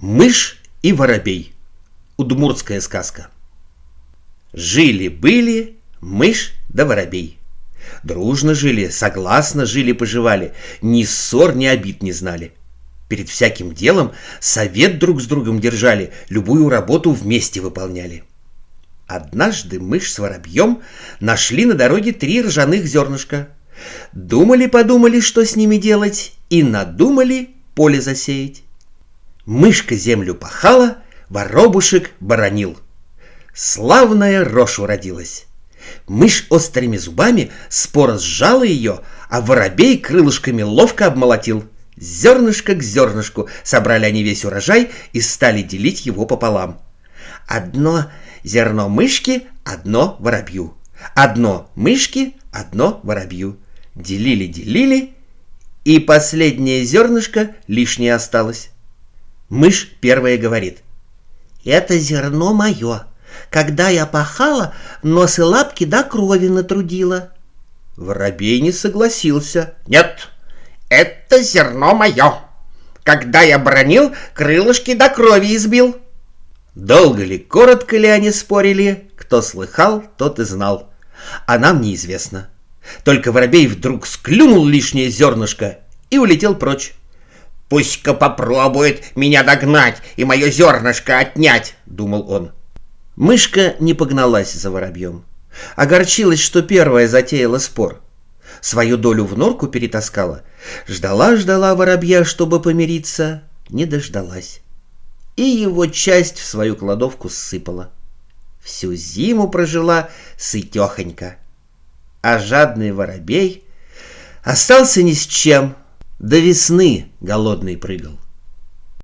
Мышь и воробей. Удмуртская сказка. Жили-были мышь да воробей. Дружно жили, согласно жили-поживали, ни ссор, ни обид не знали. Перед всяким делом совет друг с другом держали, любую работу вместе выполняли. Однажды мышь с воробьем нашли на дороге три ржаных зернышка. Думали-подумали, что с ними делать, и надумали поле засеять. Мышка землю пахала, воробушек боронил. Славная рожь уродилась. Мышь острыми зубами споро сжала ее, а воробей крылышками ловко обмолотил. Зернышко к зернышку собрали они весь урожай и стали делить его пополам. Одно зерно мышки, одно воробью. Одно мышки, одно воробью. Делили-делили, и последнее зернышко лишнее осталось. Мышь первая говорит. «Это зерно мое. Когда я пахала, нос и лапки до крови натрудила». Воробей не согласился. «Нет, это зерно мое. Когда я бронил, крылышки до крови избил». Долго ли, коротко ли они спорили, кто слыхал, тот и знал. А нам неизвестно. Только воробей вдруг склюнул лишнее зернышко и улетел прочь. «Пусть-ка попробует меня догнать и мое зернышко отнять», — думал он. Мышка не погналась за воробьем. Огорчилась, что первая затеяла спор. Свою долю в норку перетаскала. Ждала-ждала воробья, чтобы помириться, не дождалась. И его часть в свою кладовку сыпала. Всю зиму прожила сытехонько. А жадный воробей остался ни с чем — до весны голодный прыгал.